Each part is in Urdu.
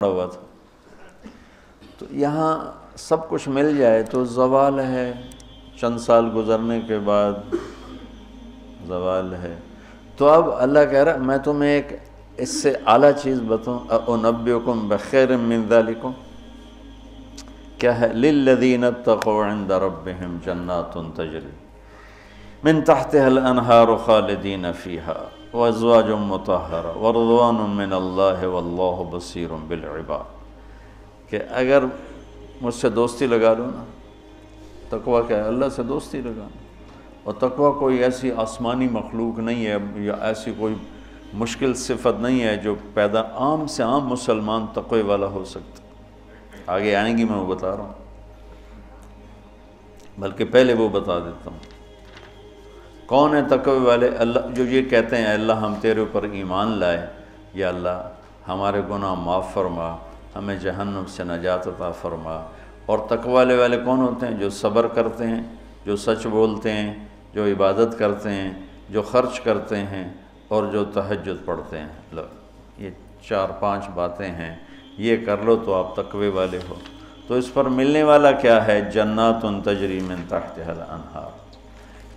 پڑا ہوا تھا تو یہاں سب کچھ مل جائے تو زوال ہے۔ چند سال گزرنے کے بعد زوال ہے۔ تو اب اللہ کہہ رہا میں تمہیں ایک اس سے اعلیٰ چیز بتاؤں۔ اونبیکم بخیر من ذالکم کیا ہے؟ للذین اتقوا عند ربهم جنات تجری من تحتها الانہار خالدین فیها وازواج مطہرہ ورضوان من اللہ واللہ بصیر بالعباد۔ کہ اگر مجھ سے دوستی لگا لو نا، تقوی کیا ہے، اللہ سے دوستی لگا لو۔ اور تقوی کوئی ایسی آسمانی مخلوق نہیں ہے یا ایسی کوئی مشکل صفت نہیں ہے جو پیدا عام سے عام مسلمان تقوی والا ہو سکتا۔ آگے آئیں گی، میں وہ بتا رہا ہوں۔ بلکہ پہلے وہ بتا دیتا ہوں۔ کون ہے تقوی والے؟ اللہ جو یہ کہتے ہیں اللہ ہم تیرے اوپر ایمان لائے۔ یا اللہ، ہمارے گناہ معاف فرما۔ ہمیں جہنم سے نجات عطا فرما۔ اور تقوی والے والے کون ہوتے ہیں؟ جو صبر کرتے ہیں، جو سچ بولتے ہیں، جو عبادت کرتے ہیں، جو خرچ کرتے ہیں، اور جو تہجد پڑھتے ہیں۔ یہ چار پانچ باتیں ہیں۔ یہ کر لو تو آپ تقوی والے ہو۔ تو اس پر ملنے والا کیا ہے؟ جنات تجری من تحتها الانہار۔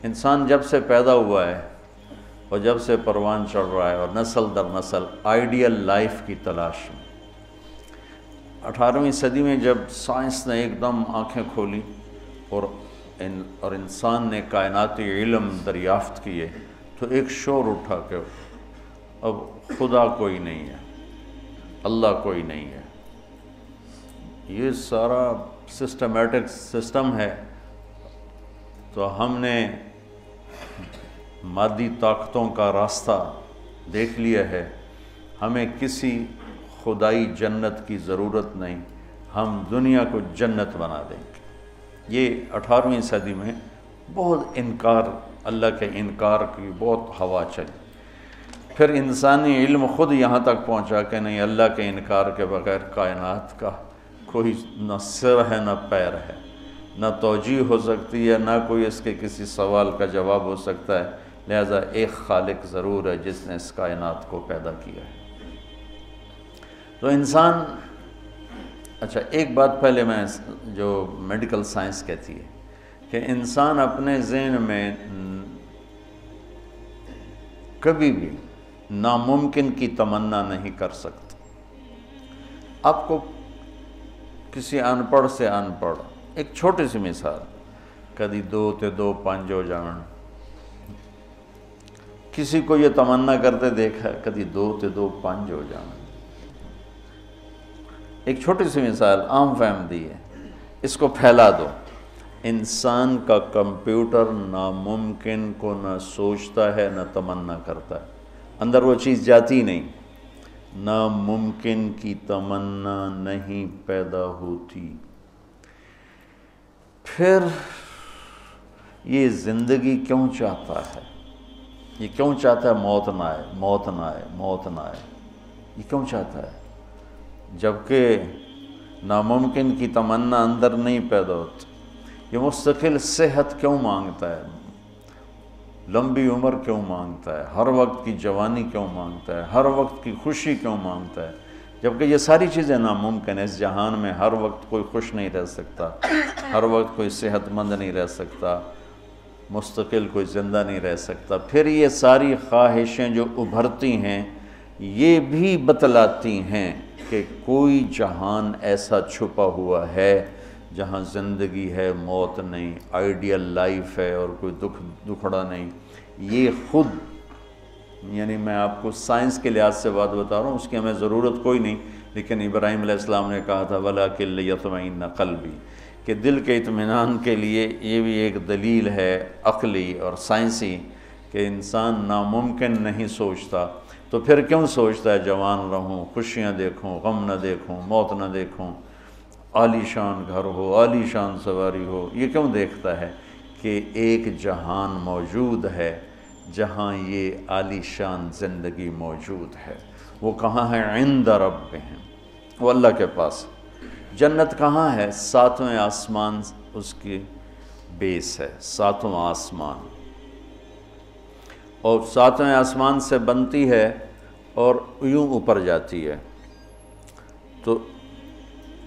انسان جب سے پیدا ہوا ہے اور جب سے پروان چڑھ رہا ہے اور نسل در نسل آئیڈیل لائف کی تلاش میں۔ اٹھارہویں صدی میں جب سائنس نے ایک دم آنکھیں کھولی اور ان، اور انسان نے کائناتی علم دریافت کیے، تو ایک شور اٹھا کہ اب خدا کوئی نہیں ہے، اللہ کوئی نہیں ہے۔ یہ سارا سسٹمیٹک سسٹم ہے۔ تو ہم نے مادی طاقتوں کا راستہ دیکھ لیا ہے۔ ہمیں کسی خدائی جنت کی ضرورت نہیں، ہم دنیا کو جنت بنا دیں گے۔ یہ اٹھارہویں صدی میں بہت انکار، اللہ کے انکار کی بہت ہوا چلی۔ پھر انسانی علم خود یہاں تک پہنچا کہ نہیں، اللہ کے انکار کے بغیر کائنات کا کوئی نہ سر ہے، نہ پیر ہے۔ نہ توجہ ہو سکتی ہے، نہ کوئی اس کے کسی سوال کا جواب ہو سکتا ہے۔ لہذا ایک خالق ضرور ہے جس نے اس کائنات کو پیدا کیا ہے۔ تو انسان اچھا ایک بات پہلے میں جو میڈیکل سائنس کہتی ہے کہ انسان اپنے ذہن میں کبھی بھی ناممکن کی تمنا نہیں کر سکتا۔ آپ کو کسی ان پڑھ سے ان پڑھ ایک چھوٹی سی مثال کدی دو تے دو پانچ جان کسی کو یہ تمنا کرتے دیکھا، کدی دو تے دو، پانچ ہو جان ایک چھوٹی سی مثال عام فہم دی ہے۔ اس کو پھیلا دو۔ انسان کا کمپیوٹر ناممکن کو نہ سوچتا ہے، نہ تمنا کرتا ہے۔ اندر وہ چیز جاتی نہیں۔ ناممکن کی تمنا نہیں پیدا ہوتی۔ پھر یہ زندگی کیوں چاہتا ہے؟ یہ کیوں چاہتا ہے موت نہ آئے، موت نہ آئے، موت نہ آئے؟ یہ کیوں چاہتا ہے؟ جبکہ ناممکن کی تمنا اندر نہیں پیدا ہوتی۔ یہ مستقل صحت کیوں مانگتا ہے؟ لمبی عمر کیوں مانگتا ہے؟ ہر وقت کی جوانی کیوں مانگتا ہے؟ ہر وقت کی خوشی کیوں مانگتا ہے؟ جبکہ یہ ساری چیزیں ناممکن ہیں، اس جہان میں ہر وقت کوئی خوش نہیں رہ سکتا، ہر وقت کوئی صحت مند نہیں رہ سکتا۔ مستقل کوئی زندہ نہیں رہ سکتا۔ پھر یہ ساری خواہشیں جو ابھرتی ہیں، یہ بھی بتلاتی ہیں کہ کوئی جہان ایسا چھپا ہوا ہے جہاں زندگی ہے، موت نہیں آئیڈیل لائف ہے اور کوئی دکھ، دکھڑا نہیں۔ یہ خود یعنی میں آپ کو سائنس کے لحاظ سے بات بتا رہا ہوں، اس کی ہمیں ضرورت کوئی نہیں۔ لیکن ابراہیم علیہ السلام نے کہا تھا ولا کلتمعین نقل بھی کہ دل کے اطمینان کے لیے یہ بھی ایک دلیل ہے عقلی اور سائنسی کہ انسان ناممکن نہیں سوچتا۔ تو پھر کیوں سوچتا ہے جوان رہوں، خوشیاں دیکھوں، غم نہ دیکھوں، موت نہ دیکھوں؟ عالی شان گھر ہو، عالی شان سواری ہو۔ یہ کیوں دیکھتا ہے کہ ایک جہان موجود ہے، جہاں یہ عالی شان زندگی موجود ہے۔ وہ کہاں ہے؟ عند رب ہیں وہ اللہ کے پاس۔ جنت کہاں ہے؟ ساتویں آسمان اس کی بیس ہے ساتوں آسمان۔ اور ساتویں آسمان سے بنتی ہے اور یوں اوپر جاتی ہے۔ تو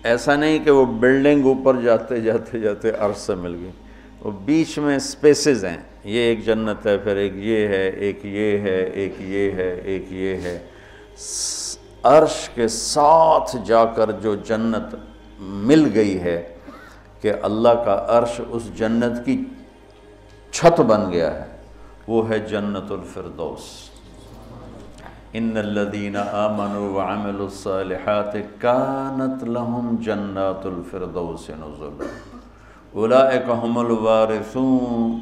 ایسا نہیں کہ وہ بلڈنگ اوپر جاتے جاتے جاتے عرض سے مل گئی۔ وہ بیچ میں سپیسز ہیں۔ یہ ایک جنت ہے، پھر ایک یہ ہے، ایک یہ ہے، ایک یہ ہے، ایک یہ ہے۔ عرش کے ساتھ جا کر جو جنت مل گئی ہے کہ اللہ کا عرش اس جنت کی چھت بن گیا ہے، وہ ہے جنت الفردوس۔ ان الذين امنوا وعملوا الصالحات كانت لهم جنات الفردوس نزلا اولئك هم الوارثون۔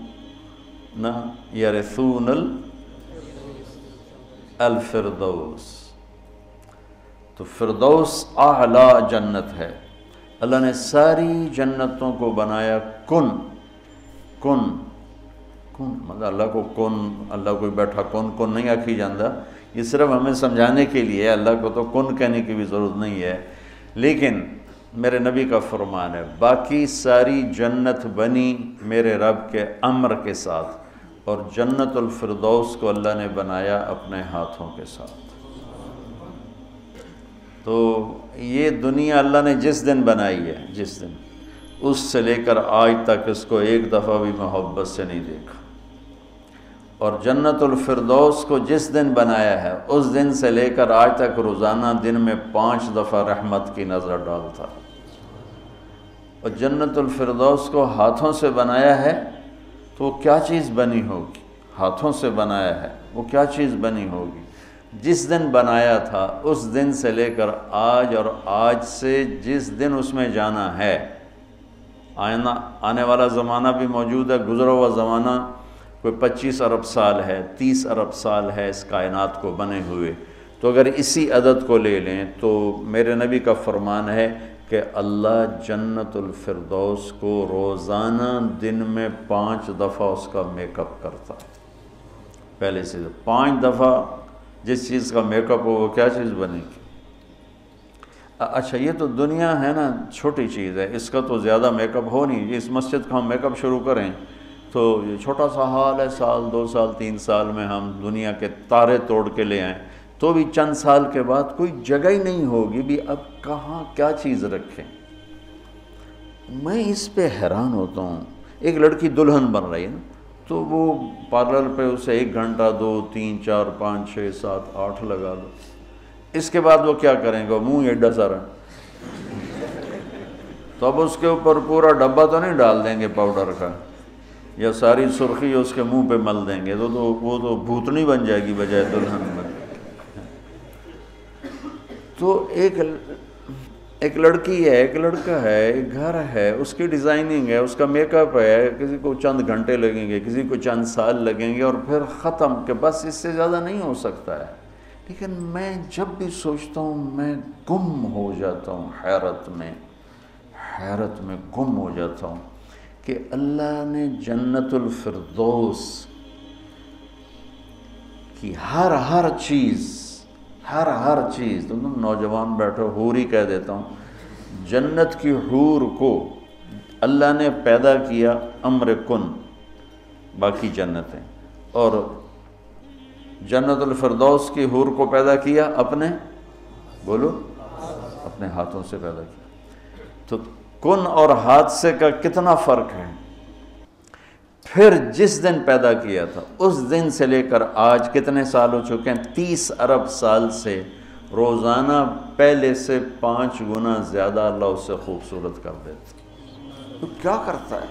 يرثون الفردوس۔ تو فردوس اعلی جنت ہے۔ اللہ نے ساری جنتوں کو بنایا کن؟ کن؟ کن؟ مطلب اللہ کو کن، اللہ کوئی بیٹھا کن کن نہیں آکھی جاندہ۔ یہ صرف ہمیں سمجھانے کے لیے، اللہ کو تو کن کہنے کی بھی ضرورت نہیں ہے۔ لیکن میرے نبی کا فرمان ہے، باقی ساری جنت بنی میرے رب کے امر کے ساتھ اور جنت الفردوس کو اللہ نے بنایا اپنے ہاتھوں کے ساتھ۔ تو یہ دنیا اللہ نے جس دن بنائی ہے، جس دن، اس سے لے کر آج تک اس کو ایک دفعہ بھی محبت سے نہیں دیکھا۔ اور جنت الفردوس کو جس دن بنایا ہے، اس دن سے لے کر آج تک روزانہ دن میں پانچ دفعہ رحمت کی نظر ڈالتا۔ اور جنت الفردوس کو ہاتھوں سے بنایا ہے تو وہ کیا چیز بنی ہوگی؟ ہاتھوں سے بنایا ہے، وہ کیا چیز بنی ہوگی؟ جس دن بنایا تھا، اس دن سے لے کر آج اور آج سے جس دن اس میں جانا ہے۔ آئینہ، آنے والا زمانہ بھی موجود ہے، گزرا ہوا زمانہ۔ کوئی پچیس ارب سال ہے، تیس ارب سال ہے اس کائنات کو بنے ہوئے۔ تو اگر اسی عدد کو لے لیں، تو میرے نبی کا فرمان ہے کہ اللہ جنت الفردوس کو روزانہ دن میں پانچ دفعہ اس کا میک اپ کرتا۔ پہلے سے پانچ دفعہ جس چیز کا میک اپ ہو، وہ کیا چیز بنے گی؟ اچھا،, اچھا یہ تو دنیا ہے نا، چھوٹی چیز ہے، اس کا تو زیادہ میک اپ ہو نہیں، اس مسجد کا ہم میک اپ شروع کریں تو یہ چھوٹا سا حال ہے، سال، دو سال، تین سال میں ہم دنیا کے تارے توڑ کے لے آئیں۔ تو بھی چند سال کے بعد کوئی جگہ ہی نہیں ہوگی بھی اب کہاں کیا چیز رکھیں۔ میں اس پہ حیران ہوتا ہوں۔ ایک لڑکی دلہن بن رہی ہے نا تو وہ پارلر پہ اسے ایک گھنٹہ دو، تین، چار، پانچ، چھ، سات، آٹھ لگا دو۔ اس کے بعد وہ کیا کریں گے؟ منہ ایڈا سارا۔ تو اب اس کے اوپر پورا ڈبہ تو نہیں ڈال دیں گے پاؤڈر کا، یا ساری سرخی اس کے منہ پہ مل دیں گے۔ تو تو، وہ تو بھوتنی بن جائے گی بجائے دلہن میں۔ تو ایک ایک لڑکی ہے، ایک لڑکا ہے، ایک گھر ہے، اس کی ڈیزائننگ ہے، اس کا میک اپ ہے، کسی کو چند گھنٹے لگیں گے، کسی کو چند سال لگیں گے اور پھر ختم، کہ بس اس سے زیادہ نہیں ہو سکتا ہے۔ لیکن میں جب بھی سوچتا ہوں، میں گم ہو جاتا ہوں حیرت میں حیرت میں گم ہو جاتا ہوں کہ اللہ نے جنت الفردوس کی ہر ہر چیز ہر ہر چیز تم نوجوان بیٹھو، حور ہی کہہ دیتا ہوں، جنت کی حور کو اللہ نے پیدا کیا امر کن، باقی جنتیں۔ اور جنت الفردوس کی حور کو پیدا کیا اپنے؟ بولو، اپنے ہاتھوں سے پیدا کیا۔ تو کن اور حادثے کا کتنا فرق ہے؟ پھر جس دن پیدا کیا تھا، اس دن سے لے کر آج کتنے سال ہو چکے ہیں؟ تیس ارب سال سے۔ روزانہ پہلے سے پانچ گنا زیادہ اللہ اسے خوبصورت کر دیتا تو کیا کرتا ہے؟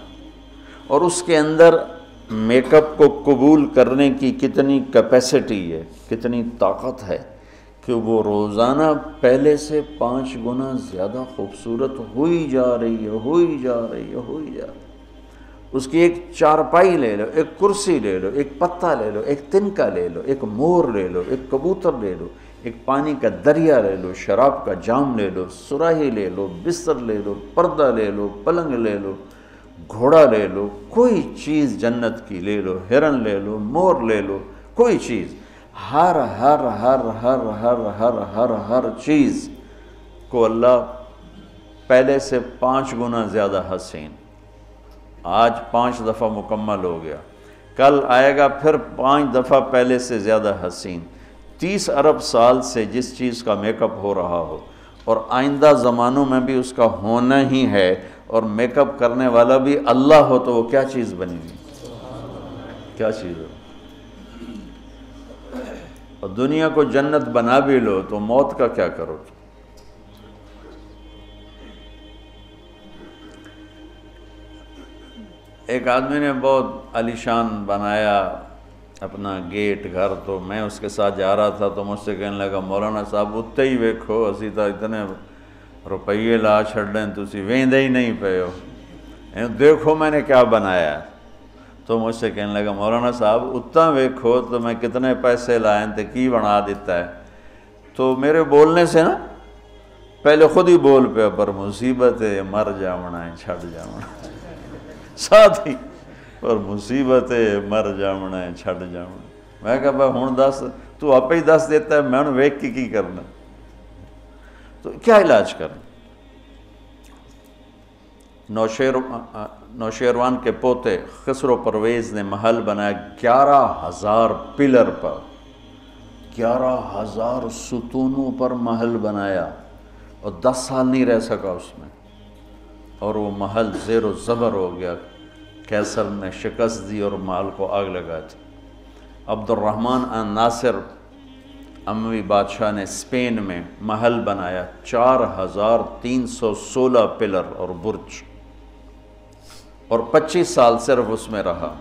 اور اس کے اندر میک اپ کو قبول کرنے کی کتنی کیپیسٹی ہے، کتنی طاقت ہے کہ وہ روزانہ پہلے سے پانچ گنا زیادہ خوبصورت ہوئی جا رہی ہے، ہوئی جا رہی ہے، ہوئی جا رہی ہے۔ اس کی ایک چارپائی لے لو ایک کرسی لے لو ایک پتا لے لو ایک تنکا لے لو ایک مور لے لو ایک کبوتر لے لو ایک پانی کا دریا لے لو شراب کا جام لے لو سراہی لے لو بستر لے لو پردہ لے لو پلنگ لے لو گھوڑا لے لو کوئی چیز جنت کی لے لو ہرن لے لو مور لے لو کوئی چیز ہر ہر ہر ہر ہر ہر ہر ہر چیز کو اللہ پہلے سے پانچ گنا زیادہ حسین آج پانچ دفعہ مکمل ہو گیا۔ کل آئے گا پھر پانچ دفعہ پہلے سے زیادہ حسین۔ تیس ارب سال سے جس چیز کا میک اپ ہو رہا ہو۔ اور آئندہ زمانوں میں بھی اس کا ہونا ہی ہے۔ اور میک اپ کرنے والا بھی اللہ ہو تو وہ کیا چیز بنی گی کیا چیز ہو؟ اور دنیا کو جنت بنا بھی لو تو موت کا کیا کرو؟ ایک آدمی نے بہت علیشان بنایا اپنا گیٹ گھر، تو میں اس کے ساتھ جا رہا تھا، تو مجھ سے کہنے لگا، مولانا صاحب اتنے ہی ویکھو، اسی تو اتنے روپیے لا چھڑیں تسی ویندے ہی نہیں پے ہو۔ دیکھو میں نے کیا بنایا۔ تو مجھ سے کہنے لگا، مولانا صاحب اتنا ویکھو، تو میں کتنے پیسے لائیں تو کی بنا دیتا ہے؟ تو میرے بولنے سے نا، پہلے خود ہی بول پہ پر مصیبت ہے، مر جامنا ہے چھڑ جامنا ساتھ ہی پر مصیبت ہے مر جامنا ہے چھڑ جامنا میں کہا بھائی ہون دس تو آپ ہی دس دیتا ہے میں انہوں ویک کی کی کرنا تو کیا علاج کریں نوشیر نوشیروان کے پوتے خسرو پرویز نے محل بنایا گیارہ ہزار پلر پر گیارہ ہزار ستونوں پر محل بنایا اور دس سال نہیں رہ سکا اس میں اور وہ محل زیر و زبر ہو گیا کیسر نے شکست دی اور محل کو آگ لگا تھی عبد الرحمن ناصر اموی بادشاہ نے اسپین میں محل بنایا چار ہزار تین سو سولہ پلر اور برج۔ اور پچیس سال صرف اس میں رہا۔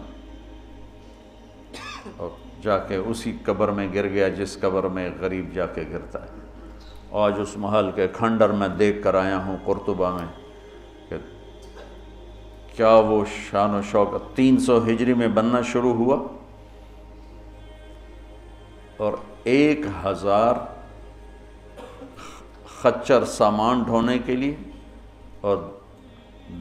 اور جا کے اسی قبر میں گر گیا جس قبر میں غریب جا کے گرتا ہے۔ آج اس محل کے کھنڈر میں دیکھ کر آیا ہوں قرطبہ میں۔ کیا وہ شان و شوق تین سو ہجری میں بننا شروع ہوا؟ اور ایک ہزار خچر سامان ڈھونے کے لیے اور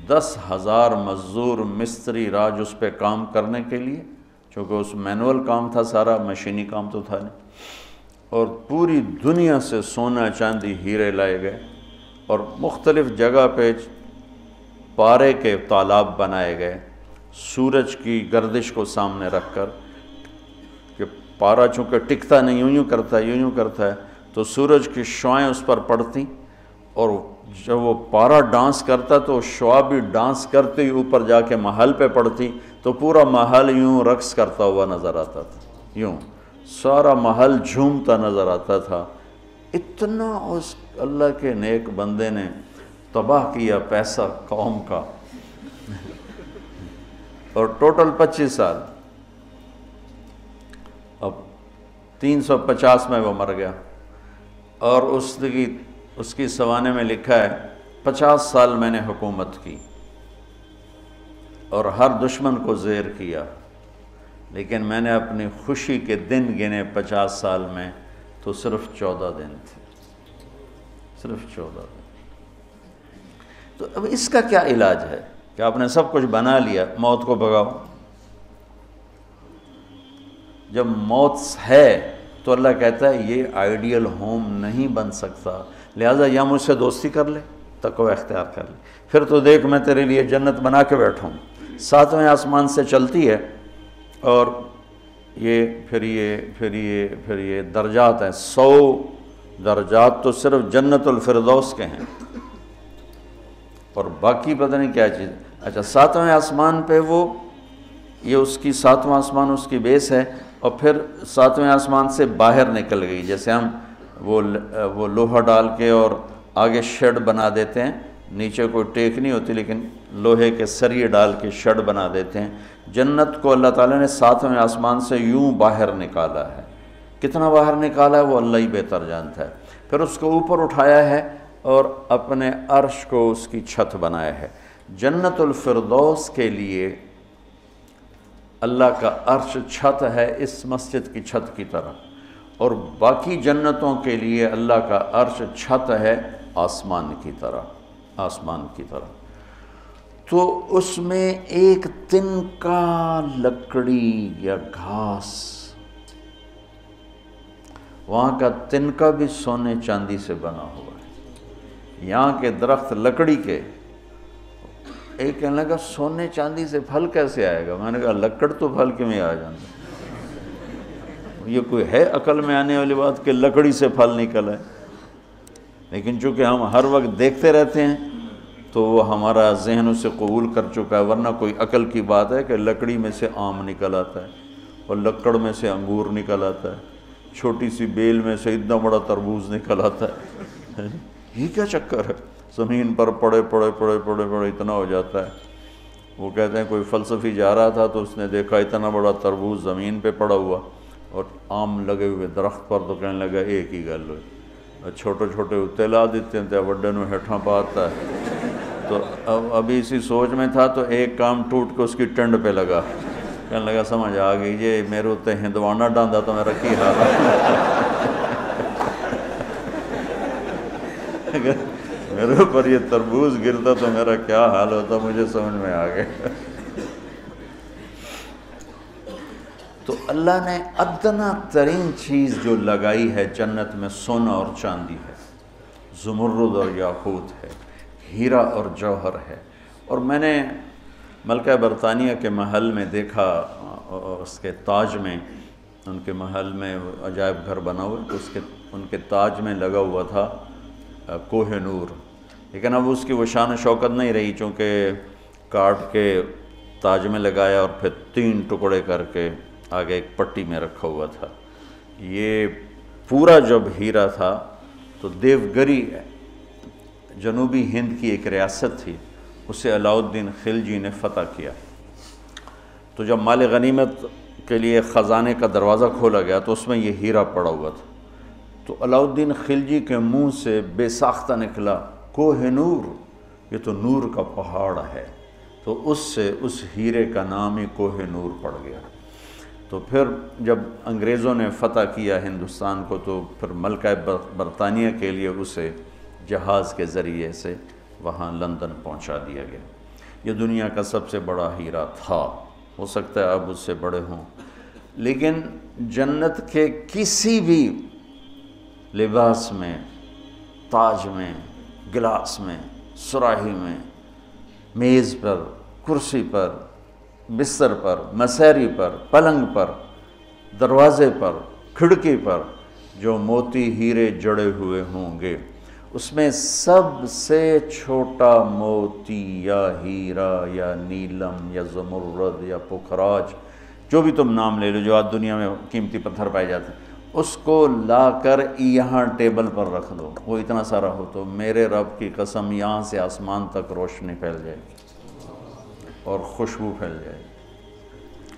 دس ہزار مزدور مستری راج اس پہ کام کرنے کے لیے، چونکہ اس مینول کام تھا سارا، مشینی کام تو تھا نہیں۔ اور پوری دنیا سے سونا چاندی ہیرے لائے گئے۔ اور مختلف جگہ پہ پارے کے تالاب بنائے گئے، سورج کی گردش کو سامنے رکھ کر کہ پارا چونکہ ٹکتا نہیں، یوں یوں کرتا ہے یوں یوں کرتا ہے، تو سورج کی شعائیں اس پر پڑتی اور جب وہ پارا ڈانس کرتا تو شعا بھی ڈانس کرتے ہی اوپر جا کے محل پہ پڑتی، تو پورا محل یوں رقص کرتا ہوا نظر آتا تھا، یوں سارا محل جھومتا نظر آتا تھا۔ اتنا اس اللہ کے نیک بندے نے تباہ کیا پیسہ قوم کا اور ٹوٹل پچیس سال۔ اب تین سو پچاس میں وہ مر گیا۔ اور اس کی اس کی سوانے میں لکھا ہے، پچاس سال میں نے حکومت کی اور ہر دشمن کو زیر کیا۔ لیکن میں نے اپنی خوشی کے دن گنے پچاس سال میں تو صرف چودہ دن تھے۔ صرف چودہ دن۔ تو اب اس کا کیا علاج ہے کہ آپ نے سب کچھ بنا لیا، موت کو بگاؤ جب موت ہے تو اللہ کہتا ہے، یہ آئیڈیل ہوم نہیں بن سکتا۔ لہٰذا یا مجھ سے دوستی کر لے، تقوی اختیار کر لے۔ پھر تو دیکھ میں تیرے لیے جنت بنا کے بیٹھوں ساتویں آسمان سے چلتی ہے اور یہ پھر یہ پھر یہ پھر یہ درجات ہیں۔ سو درجات تو صرف جنت الفردوس کے ہیں۔ اور باقی پتہ نہیں کیا چیز۔ اچھا ساتویں آسمان پہ وہ، یہ اس کی ساتواں آسمان، اس کی بیس ہے، اور پھر ساتویں آسمان سے باہر نکل گئی۔ جیسے ہم وہ وہ لوہا ڈال کے اور آگے شیڈ بنا دیتے ہیں۔ نیچے کوئی ٹیک نہیں ہوتی، لیکن لوہے کے سریے ڈال کے شیڈ بنا دیتے ہیں۔ جنت کو اللہ تعالیٰ نے ساتویں آسمان سے یوں باہر نکالا ہے۔ کتنا باہر نکالا ہے؟ وہ اللہ ہی بہتر جانتا ہے۔ پھر اس کو اوپر اٹھایا ہے۔ اور اپنے عرش کو اس کی چھت بنایا ہے۔ جنت الفردوس کے لیے اللہ کا عرش چھت ہے اس مسجد کی چھت کی طرح اور باقی جنتوں کے لیے اللہ کا عرش چھت ہے آسمان کی طرح آسمان کی طرح تو اس میں ایک تن کا لکڑی یا گھاس۔ وہاں کا تن کا بھی سونے چاندی سے بنا ہوا۔ یہاں کے درخت لکڑی کے۔ ایک کہنے لگا، سونے چاندی سے پھل کیسے آئے گا؟ میں نے کہا، لکڑ تو پھل کیوں میں آ جانا یہ کوئی ہے عقل میں آنے والی بات کہ لکڑی سے پھل نکل ہے لیکن چونکہ ہم ہر وقت دیکھتے رہتے ہیں، تو وہ ہمارا ذہن اسے قبول کر چکا ہے، ورنہ کوئی عقل کی بات ہے کہ لکڑی میں سے آم نکل آتا ہے اور لکڑ میں سے انگور نکل آتا ہے، چھوٹی سی بیل میں سے اتنا بڑا تربوز نکل آتا ہے۔ یہ کیا چکر ہے؟ زمین پر پڑے پڑے پڑے پڑے پڑے اتنا ہو جاتا ہے۔ وہ کہتے ہیں کوئی فلسفی جا رہا تھا تو اس نے دیکھا اتنا بڑا تربوز زمین پہ پڑا ہوا اور آم لگے ہوئے درخت پر تو کہنے لگا ایک ہی گل ہوئی۔ اور چھوٹے چھوٹے اتنے لا دیتے ہیں وڈے نو ہیٹھاں پاتا ہے۔ تو اب ابھی اسی سوچ میں تھا تو ایک کام ٹوٹ کے اس کی ٹنڈ پہ لگا۔ کہنے لگا سمجھ آ گئی، یہ میرے اتنے ہندوانا ڈاندا تو میرا کی حال ہاں۔ اگر میرے اوپر یہ تربوز گرتا تو میرا کیا حال ہوتا، مجھے سمجھ میں آ گیا۔ تو اللہ نے ادنا ترین چیز جو لگائی ہے جنت میں سونا اور چاندی ہے، زمرد اور یاقوت ہے، ہیرا اور جوہر ہے۔ اور میں نے ملکہ برطانیہ کے محل میں دیکھا، اس کے تاج میں، ان کے محل میں عجائب گھر بنا ہوا تو اس کے، ان کے تاج میں لگا ہوا تھا۔ کوہ نور۔ لیکن اب اس کی وہ شان و شوکت نہیں رہی، چونکہ کاٹ کے تاج میں لگایا اور پھر تین ٹکڑے کر کے آگے ایک پٹی میں رکھا ہوا تھا۔ یہ پورا جب ہیرا تھا تو دیوگری جنوبی ہند کی ایک ریاست تھی، اسے علاؤ الدین خلجی نے فتح کیا۔ تو جب مال غنیمت کے لیے خزانے کا دروازہ کھولا گیا تو اس میں یہ ہیرا پڑا ہوا تھا۔ تو علاؤ الدین خلجی کے منہ سے بے ساختہ نکلا، کوہ نور؟ یہ تو نور کا پہاڑ ہے۔ تو اس سے اس ہیرے کا نام ہی کوہ نور پڑ گیا۔ تو پھر جب انگریزوں نے فتح کیا ہندوستان کو، تو پھر ملکہ برطانیہ کے لیے اسے جہاز کے ذریعے سے وہاں لندن پہنچا دیا گیا۔ یہ دنیا کا سب سے بڑا ہیرا تھا۔ ہو سکتا ہے اب اس سے بڑے ہوں۔ لیکن جنت کے کسی بھی لباس میں، تاج میں، گلاس میں، سراہی میں، میز پر، کرسی پر، بستر پر مسیری پر، پلنگ پر، دروازے پر، کھڑکی پر جو موتی ہیرے جڑے ہوئے ہوں گے، اس میں سب سے چھوٹا موتی یا ہیرا یا نیلم یا زمرد یا پخراج جو بھی تم نام لے لو، جو آج دنیا میں قیمتی پتھر پائے جاتے ہیں۔ اس کو لا کر یہاں ٹیبل پر رکھ دو۔ وہ اتنا سارا ہو تو میرے رب کی قسم یہاں سے آسمان تک روشنی پھیل جائے گی اور خوشبو پھیل جائے گی۔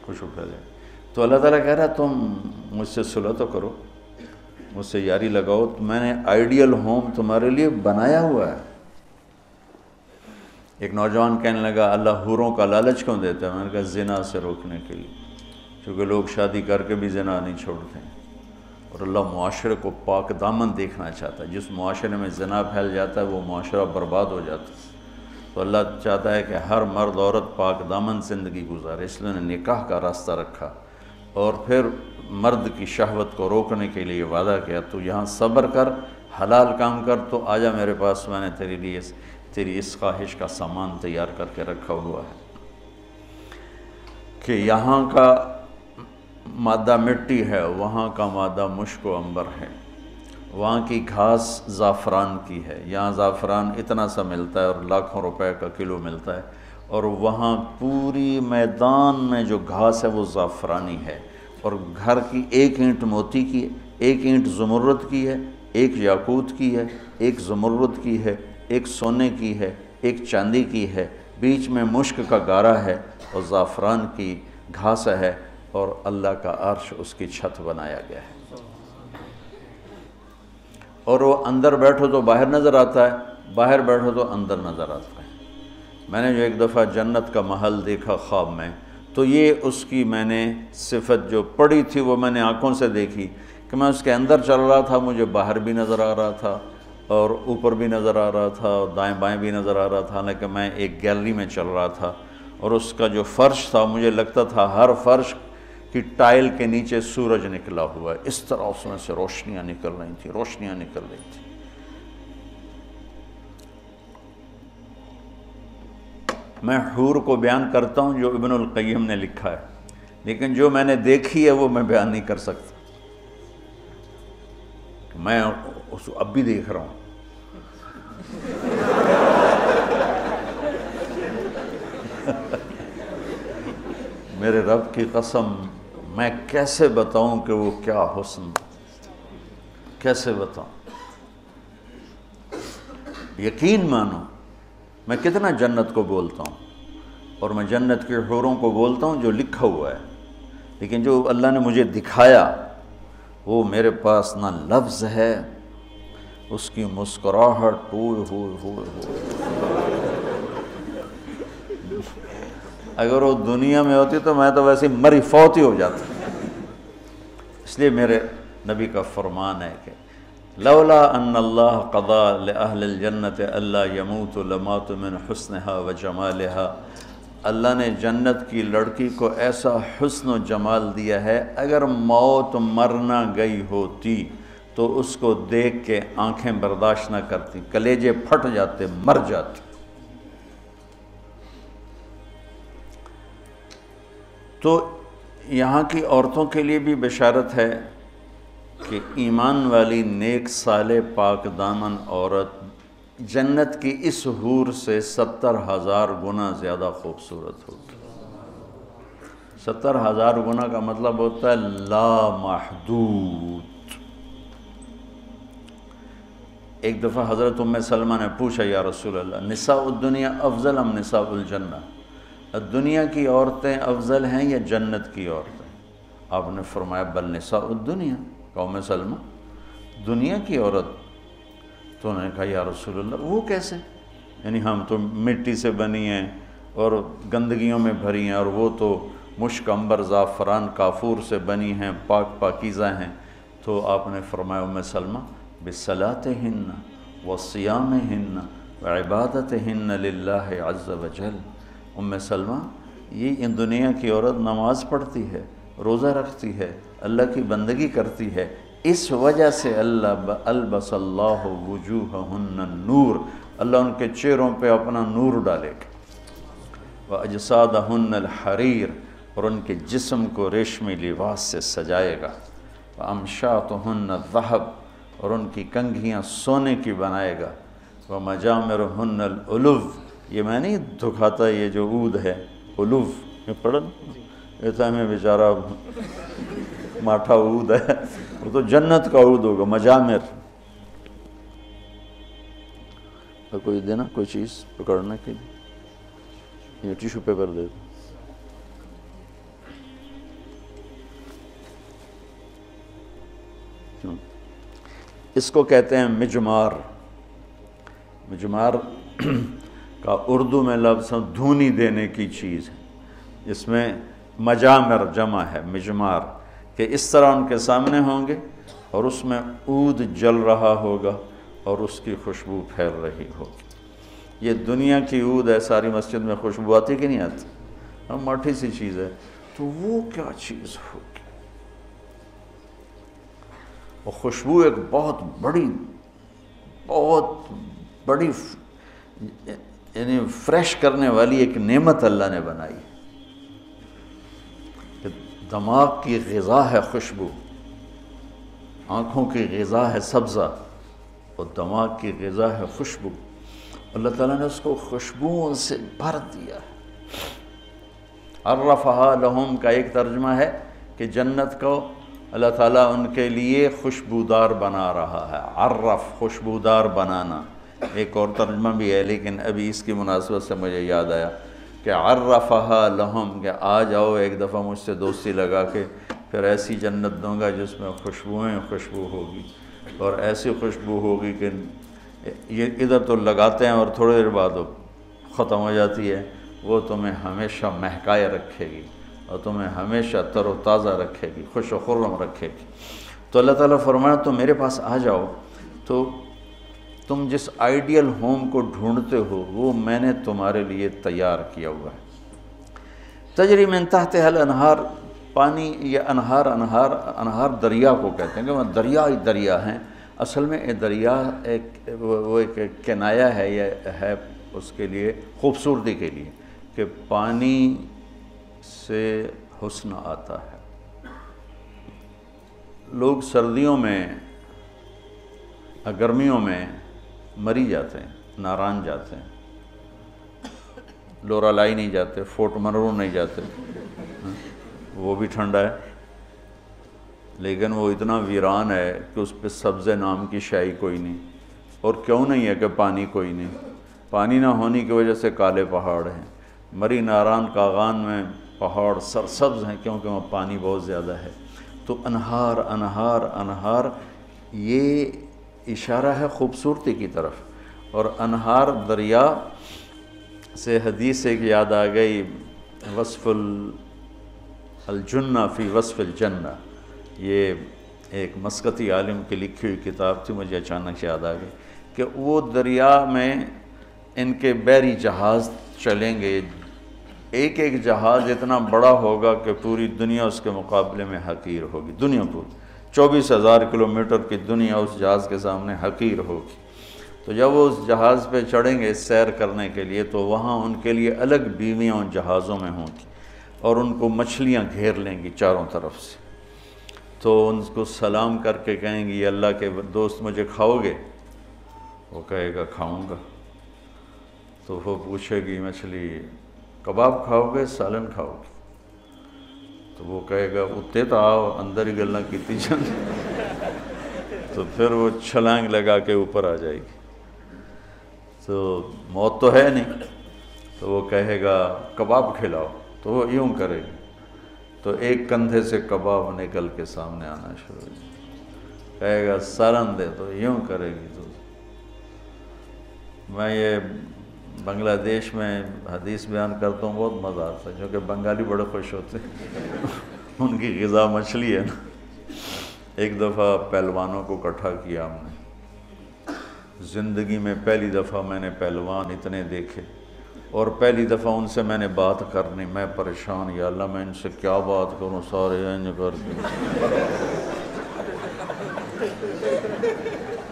خوشبو پھیل جائے گی۔ تو اللہ تعالیٰ کہہ رہا ہے، تم مجھ سے صلح تو کرو، مجھ سے یاری لگاؤ۔ تو میں نے آئیڈیل ہوم تمہارے لیے بنایا ہوا ہے۔ ایک نوجوان کہنے لگا، اللہ حوروں کا لالچ کیوں دیتا ہے؟ میں نے کہا، زنا سے روکنے کے لیے۔ کیونکہ لوگ شادی کر کے بھی زنا نہیں چھوڑتے۔ ہیں اور اللہ معاشرے کو پاک دامن دیکھنا چاہتا ہے۔ جس معاشرے میں زنا پھیل جاتا ہے، وہ معاشرہ برباد ہو جاتا ہے۔ تو اللہ چاہتا ہے کہ ہر مرد عورت پاک دامن زندگی گزارے۔ اس لیے نے نکاح کا راستہ رکھا۔ اور پھر مرد کی شہوت کو روکنے کے لیے وعدہ کیا، تو یہاں صبر کر، حلال کام کر، تو آجا میرے پاس، میں نے تیری لیے تیری اس خواہش کا سامان تیار کر کے رکھا ہوا ہے۔ کہ یہاں کا مادہ مٹی ہے، وہاں کا مادہ مشک و امبر ہے۔ وہاں کی گھاس زعفران کی ہے۔ یہاں زعفران اتنا سا ملتا ہے اور لاکھوں روپے کا کلو ملتا ہے۔ اور وہاں پوری میدان میں جو گھاس ہے، وہ زعفرانی ہے۔ اور گھر کی ایک اینٹ موتی کی ہے، ایک اینٹ زمرد کی ہے، ایک یاقوت کی ہے، ایک زمرد کی ہے، ایک سونے کی ہے، ایک چاندی کی ہے۔ بیچ میں مشک کا گارا ہے اور زعفران کی گھاس ہے۔ اور اللہ کا عرش اس کی چھت بنایا گیا ہے۔ اور وہ اندر بیٹھو تو باہر نظر آتا ہے، باہر بیٹھو تو اندر نظر آتا ہے۔ میں نے جو ایک دفعہ جنت کا محل دیکھا خواب میں، تو یہ اس کی میں نے صفت جو پڑی تھی وہ میں نے آنکھوں سے دیکھی کہ میں اس کے اندر چل رہا تھا، مجھے باہر بھی نظر آ رہا تھا اور اوپر بھی نظر آ رہا تھا اور دائیں بائیں بھی نظر آ رہا تھا، حالانکہ میں ایک گیلری میں چل رہا تھا۔ اور اس کا جو فرش تھا، مجھے لگتا تھا ہر فرش کہ ٹائل کے نیچے سورج نکلا ہوا ہے۔ اس طرح اس میں سے روشنیاں نکل رہی تھیں، روشنیاں نکل رہی تھیں۔ میں حور کو بیان کرتا ہوں جو ابن القیم نے لکھا ہے، لیکن جو میں نے دیکھی ہے وہ میں بیان نہیں کر سکتا۔ میں اس کو اب بھی دیکھ رہا ہوں۔ میرے رب کی قسم میں کیسے بتاؤں کہ وہ کیا حسن کیسے بتاؤں؟ یقین مانو، میں کتنا جنت کو بولتا ہوں اور میں جنت کے حوروں کو بولتا ہوں جو لکھا ہوا ہے، لیکن جو اللہ نے مجھے دکھایا، وہ میرے پاس نہ لفظ ہے، اس کی مسکراہٹ ہوئے ہوئے ہوئے ہوئے۔ اگر وہ دنیا میں ہوتی تو میں تو ویسے مری فوت ہی ہو جاتا۔ اس لیے میرے نبی کا فرمان ہے کہ لولا ان اللہ قضا لأہل الجنت اللہ یموت لمات من حسنها و جمالها اللہ نے جنت کی لڑکی کو ایسا حسن و جمال دیا ہے، اگر موت مرنا گئی ہوتی تو اس کو دیکھ کے آنکھیں برداشت نہ کرتی، کلیجے پھٹ جاتے، مر جاتے۔ تو یہاں کی عورتوں کے لیے بھی بشارت ہے کہ ایمان والی نیک سال پاک دامن عورت جنت کی اس حور سے ستر ہزار گنا زیادہ خوبصورت ہوگی ستر ہزار گنا کا مطلب ہوتا ہے لا محدود ایک دفعہ حضرت ام سلمہ نے پوچھا، یا رسول اللہ، نساء الدنیا افضل ام نساء الجنہ؟ دنیا کی عورتیں افضل ہیں یا جنت کی عورتیں؟ آپ نے فرمایا، بل نساء الدنیا، قوم سلمہ، دنیا کی عورت۔ تو نے کہا، یا رسول اللہ، وہ کیسے؟ یعنی ہم تو مٹی سے بنی ہیں اور گندگیوں میں بھری ہیں اور وہ تو مشک امبر زعفران، کافور سے بنی ہیں، پاک پاکیزہ ہیں۔ تو آپ نے فرمایا، ام سلمہ بصلاۃ ہن و سیام ہن و عبادت ہن للہ عز و جل ام سلمہ، یہ ان دنیا کی عورت نماز پڑھتی ہے، روزہ رکھتی ہے، اللہ کی بندگی کرتی ہے۔ اس وجہ سے اللہ البس اللہ وجوہہن نور اللہ ان کے چہروں پہ اپنا نور ڈالے گا۔ وَأَجْسَادَهُنَّ الْحَرِيرِ اور ان کے جسم کو ریشمی لباس سے سجائے گا۔ وَأَمْشَاتُهُنَّ الذَّهَبِ اور ان کی کنگھیاں سونے کی بنائے گا۔ وَمَجَامِرُهُنَّ الْعُلُوْ۔ یہ میں نہیں دکھاتا یہ جو عود ہے علو یہ پڑھن یہ تو ہمیں بیچارہ ماٹھا عود ہے۔ وہ تو جنت کا عود ہوگا مجامر کوئی دینا کوئی چیز پکڑنے کے لیے؟ یہ ٹیشو پیپر دے دو۔ اس کو کہتے ہیں مجمار۔ مجمار کا اردو میں لفظ دھونی دینے کی چیز ہے۔ اس میں مجامر جمع ہے، مجمار، کہ اس طرح ان کے سامنے ہوں گے اور اس میں عود جل رہا ہوگا اور اس کی خوشبو پھیل رہی ہوگی۔ یہ دنیا کی عود ہے، ساری مسجد میں خوشبو آتی کہ نہیں آتی؟ ہاں مٹھی سی چیز ہے۔ تو وہ کیا چیز ہوگی؟ وہ خوشبو ایک بہت بڑی بہت بڑی یعنی فریش کرنے والی ایک نعمت اللہ نے بنائی کہ دماغ کی غذا ہے خوشبو، آنکھوں کی غذا ہے سبزہ اور دماغ کی غذا ہے خوشبو۔ اللہ تعالیٰ نے اس کو خوشبوؤں سے بھر دیا ہے۔ لہم کا ایک ترجمہ ہے کہ جنت کو اللہ تعالیٰ ان کے لیے خوشبودار بنا رہا ہے۔ عرف، خوشبودار بنانا۔ ایک اور ترجمہ بھی ہے، لیکن ابھی اس کی مناسبت سے مجھے یاد آیا کہ عرفہا لہم، کہ آ جاؤ ایک دفعہ مجھ سے دوستی لگا کے، پھر ایسی جنت دوں گا جس میں خوشبوئیں خوشبو ہوگی۔ اور ایسی خوشبو ہوگی کہ یہ ادھر تو لگاتے ہیں اور تھوڑی دیر بعد ختم ہو جاتی ہے۔ وہ تمہیں ہمیشہ مہکائے رکھے گی اور تمہیں ہمیشہ تر و تازہ رکھے گی، خوش و خرم رکھے گی۔ تو اللہ تعالیٰ فرمایا، تو میرے پاس آ جاؤ۔ تو تم جس آئیڈیل ہوم کو ڈھونڈتے ہو، وہ میں نے تمہارے لیے تیار کیا ہوا ہے۔ تجری من تحت حل انہار، پانی یا انہار انہار انہار دریا کو کہتے ہیں کہ وہ دریا ہی دریا ہیں۔ اصل میں یہ دریا ایک، وہ ایک کنایا ہے یا ہے اس کے لیے خوبصورتی کے لیے کہ پانی سے حسن آتا ہے۔ لوگ سردیوں میں، گرمیوں میں مری جاتے ہیں، ناران جاتے ہیں۔ لورا لائی نہیں جاتے، فورٹ منرو نہیں جاتے۔ وہ بھی ٹھنڈا ہے۔ لیکن وہ اتنا ویران ہے کہ اس پہ سبز نام کی شائی کوئی نہیں۔ اور کیوں نہیں ہے کہ پانی کوئی نہیں؟ پانی نہ ہونے کی وجہ سے کالے پہاڑ ہیں۔ مری ناران کاغان میں پہاڑ سرسبز ہیں کیونکہ وہاں پانی بہت زیادہ ہے۔ تو انہار انہار انہار، یہ اشارہ ہے خوبصورتی کی طرف۔ اور انہار دریا سے حدیث ایک یاد آ گئی وصف الجنہ فی وصف الجنہ۔ یہ ایک مسکتی عالم کی لکھی ہوئی کتاب تھی، مجھے اچانک یاد آ گئی کہ وہ دریا میں ان کے بیری جہاز چلیں گے۔ ایک ایک جہاز اتنا بڑا ہوگا کہ پوری دنیا اس کے مقابلے میں حقیر ہوگی، دنیا پوری۔ چوبیس ہزار کلومیٹر کی دنیا اس جہاز کے سامنے حقیر ہوگی۔ تو جب وہ اس جہاز پہ چڑھیں گے سیر کرنے کے لیے، تو وہاں ان کے لیے الگ بیویاں ان جہازوں میں ہوں گی اور ان کو مچھلیاں گھیر لیں گی چاروں طرف سے۔ تو ان کو سلام کر کے کہیں گی اللہ کے دوست مجھے کھاؤ گے؟ وہ کہے گا، کھاؤں گا تو وہ پوچھے گی، مچھلی کباب کھاؤ گے، سالن کھاؤ گے؟ تو وہ کہے گا اتنے تو آؤ، اندر ہی گلنا کیتی جان تو پھر وہ چھلانگ لگا کے اوپر آ جائے گی۔ تو موت تو ہے نہیں۔ تو وہ کہے گا، کباب کھلاؤ تو وہ یوں کرے گی۔ تو ایک کندھے سے کباب نکل کے سامنے آنا شروع ہو کہے گا سالن دے تو یوں کرے گی۔ تو میں یہ بنگلہ دیش میں حدیث بیان کرتا ہوں، بہت مزہ آتا ہے، کیونکہ بنگالی بڑے خوش ہوتے ہیں۔ ان کی غذا مچھلی ہے نا۔ ایک دفعہ پہلوانوں کو کٹھا کیا ہم نے۔ زندگی میں پہلی دفعہ میں نے پہلوان اتنے دیکھے۔ اور پہلی دفعہ ان سے میں نے بات کرنی، میں پریشان، یا اللہ میں ان سے کیا بات کروں؟ سارے انج کر کے۔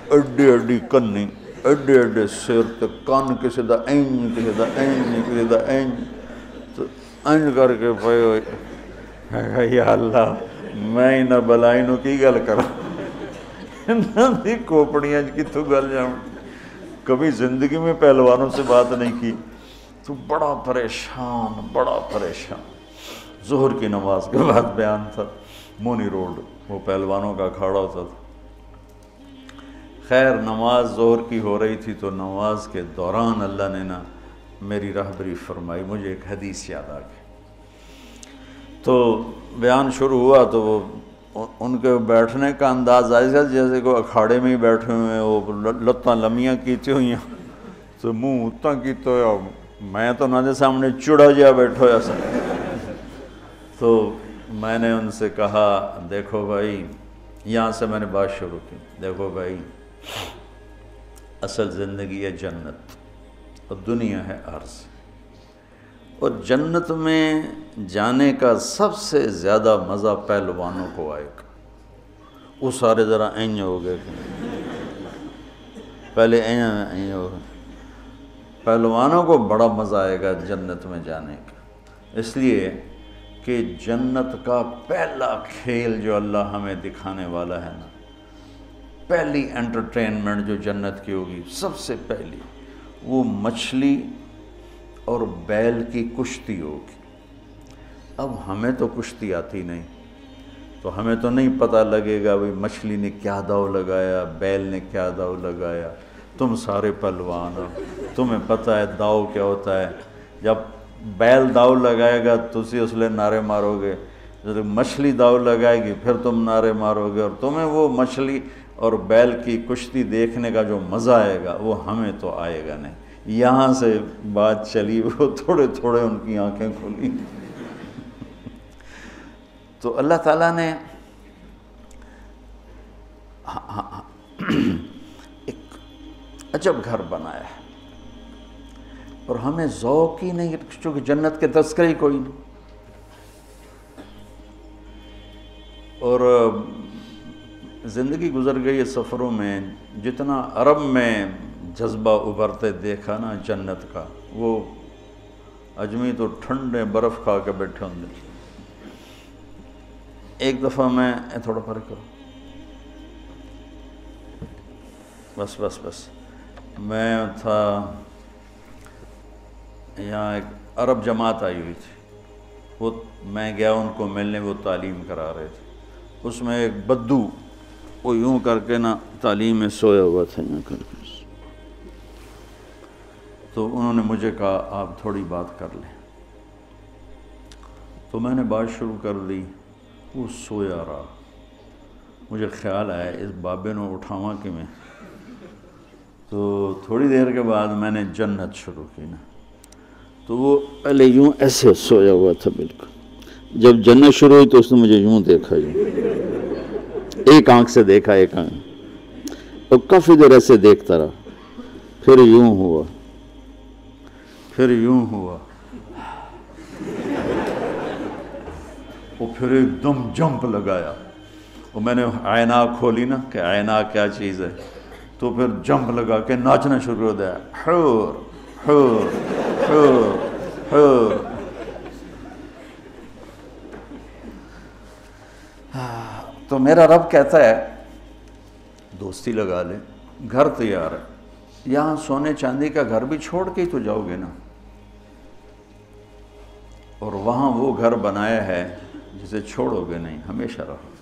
اڈی اڈی کنی۔ ایڈے ایڈے سر تے کان کسی دا این کسی دا این کسی دا این تو این کر کے پائے ہوئے یا اللہ، میں انہا بلائی نو کی گل کرا انہا تو گل جاؤں؟ کبھی زندگی میں پہلوانوں سے بات نہیں کی۔ تو بڑا پریشان بڑا پریشان۔ ظہر کی نماز کے بعد بیان تھا، مونی روڈ، وہ پہلوانوں کا کھاڑا ہوتا تھا۔ خیر نماز زہر کی ہو رہی تھی تو نماز کے دوران اللہ نے نا میری رہبری فرمائی، مجھے ایک حدیث یاد آ گئی۔ تو بیان شروع ہوا تو وہ ان کے بیٹھنے کا انداز ایسا جیسے کہ اکھاڑے میں ہی بیٹھے ہوئے ہیں، وہ لتاں لمیاں کیتی ہوئی ہیں۔ تو منہ اتنا کی تو میں تو نہ سامنے چڑا جیا بیٹھو ایسا تو میں نے ان سے کہا، دیکھو بھائی، یہاں سے میں نے بات شروع کی۔ دیکھو بھائی اصل زندگی ہے جنت اور دنیا ہے عرض۔ اور جنت میں جانے کا سب سے زیادہ مزہ پہلوانوں کو آئے گا۔ وہ سارے ذرا این ہو گئے۔ پہلے این ہو گئے۔ پہلوانوں کو بڑا مزہ آئے گا جنت میں جانے کا۔ اس لیے کہ جنت کا پہلا کھیل جو اللہ ہمیں دکھانے والا ہے نا پہلی انٹرٹینمنٹ جو جنت کی ہوگی، سب سے پہلی، وہ مچھلی اور بیل کی کشتی ہوگی۔ اب ہمیں تو کشتی آتی نہیں، تو ہمیں تو نہیں پتہ لگے گا بھائی مچھلی نے کیا داؤ لگایا، بیل نے کیا داؤ لگایا۔ تم سارے پلوان ہو، تمہیں پتہ ہے داؤ کیا ہوتا ہے۔ جب بیل داؤ لگائے گا تو اسی اس لیے نعرے مارو گے۔ جب مچھلی داؤ لگائے گی، پھر تم نعرے مارو گے۔ اور تمہیں وہ مچھلی اور بیل کی کشتی دیکھنے کا جو مزہ آئے گا، وہ ہمیں تو آئے گا نہیں۔ یہاں سے بات چلی، وہ تھوڑے تھوڑے ان کی آنکھیں کھلی۔ تو اللہ تعالیٰ نے ایک عجب گھر بنایا ہے۔ اور ہمیں ذوق ہی نہیں، چونکہ جنت کے تذکرے کوئی نہیں۔ اور زندگی گزر گئی سفروں میں، جتنا عرب میں جذبہ ابھرتے دیکھا نا جنت کا، وہ اجمی تو ٹھنڈے برف کھا کے بیٹھے ہوں گے۔ ایک دفعہ میں تھوڑا فرق کروں بس بس بس۔ میں تھا، یہاں ایک عرب جماعت آئی ہوئی تھی۔ وہ، میں گیا، ان کو ملنے، وہ تعلیم کرا رہے تھے۔ اس میں ایک بدو وہ یوں کر کے نا تعلیم میں سویا ہوا تھا یوں کر کے۔ تو انہوں نے مجھے کہا، آپ تھوڑی بات کر لیں۔ تو میں نے بات شروع کر دی وہ سویا رہا۔ مجھے خیال آیا، اس بابے نے اٹھاواں کہ میں۔ تو تھوڑی دیر کے بعد میں نے جنت شروع کی نا۔ تو وہ پہلے یوں ایسے سویا ہوا تھا بالکل۔ جب جنت شروع ہوئی تو اس نے مجھے یوں دیکھا یوں۔ ایک آنکھ سے دیکھا، ایک آنکھ۔ اور کافی دیر ایسے دیکھتا رہا۔ پھر یوں ہوا۔ پھر یوں ہوا۔ وہ پھر ایک دم جمپ لگایا۔ وہ میں نے آئینہ کھولی نا کہ آئینہ کیا چیز ہے۔ تو پھر جمپ لگا کے ناچنا شروع ہو گیا۔ حور حور حور حور۔ تو میرا رب کہتا ہے، دوستی لگا لے، گھر تیار ہے۔ یہاں سونے چاندی کا گھر بھی چھوڑ کے ہی تو جاؤ گے نا۔ اور وہاں وہ گھر بنایا ہے جسے چھوڑو گے نہیں، ہمیشہ رہو۔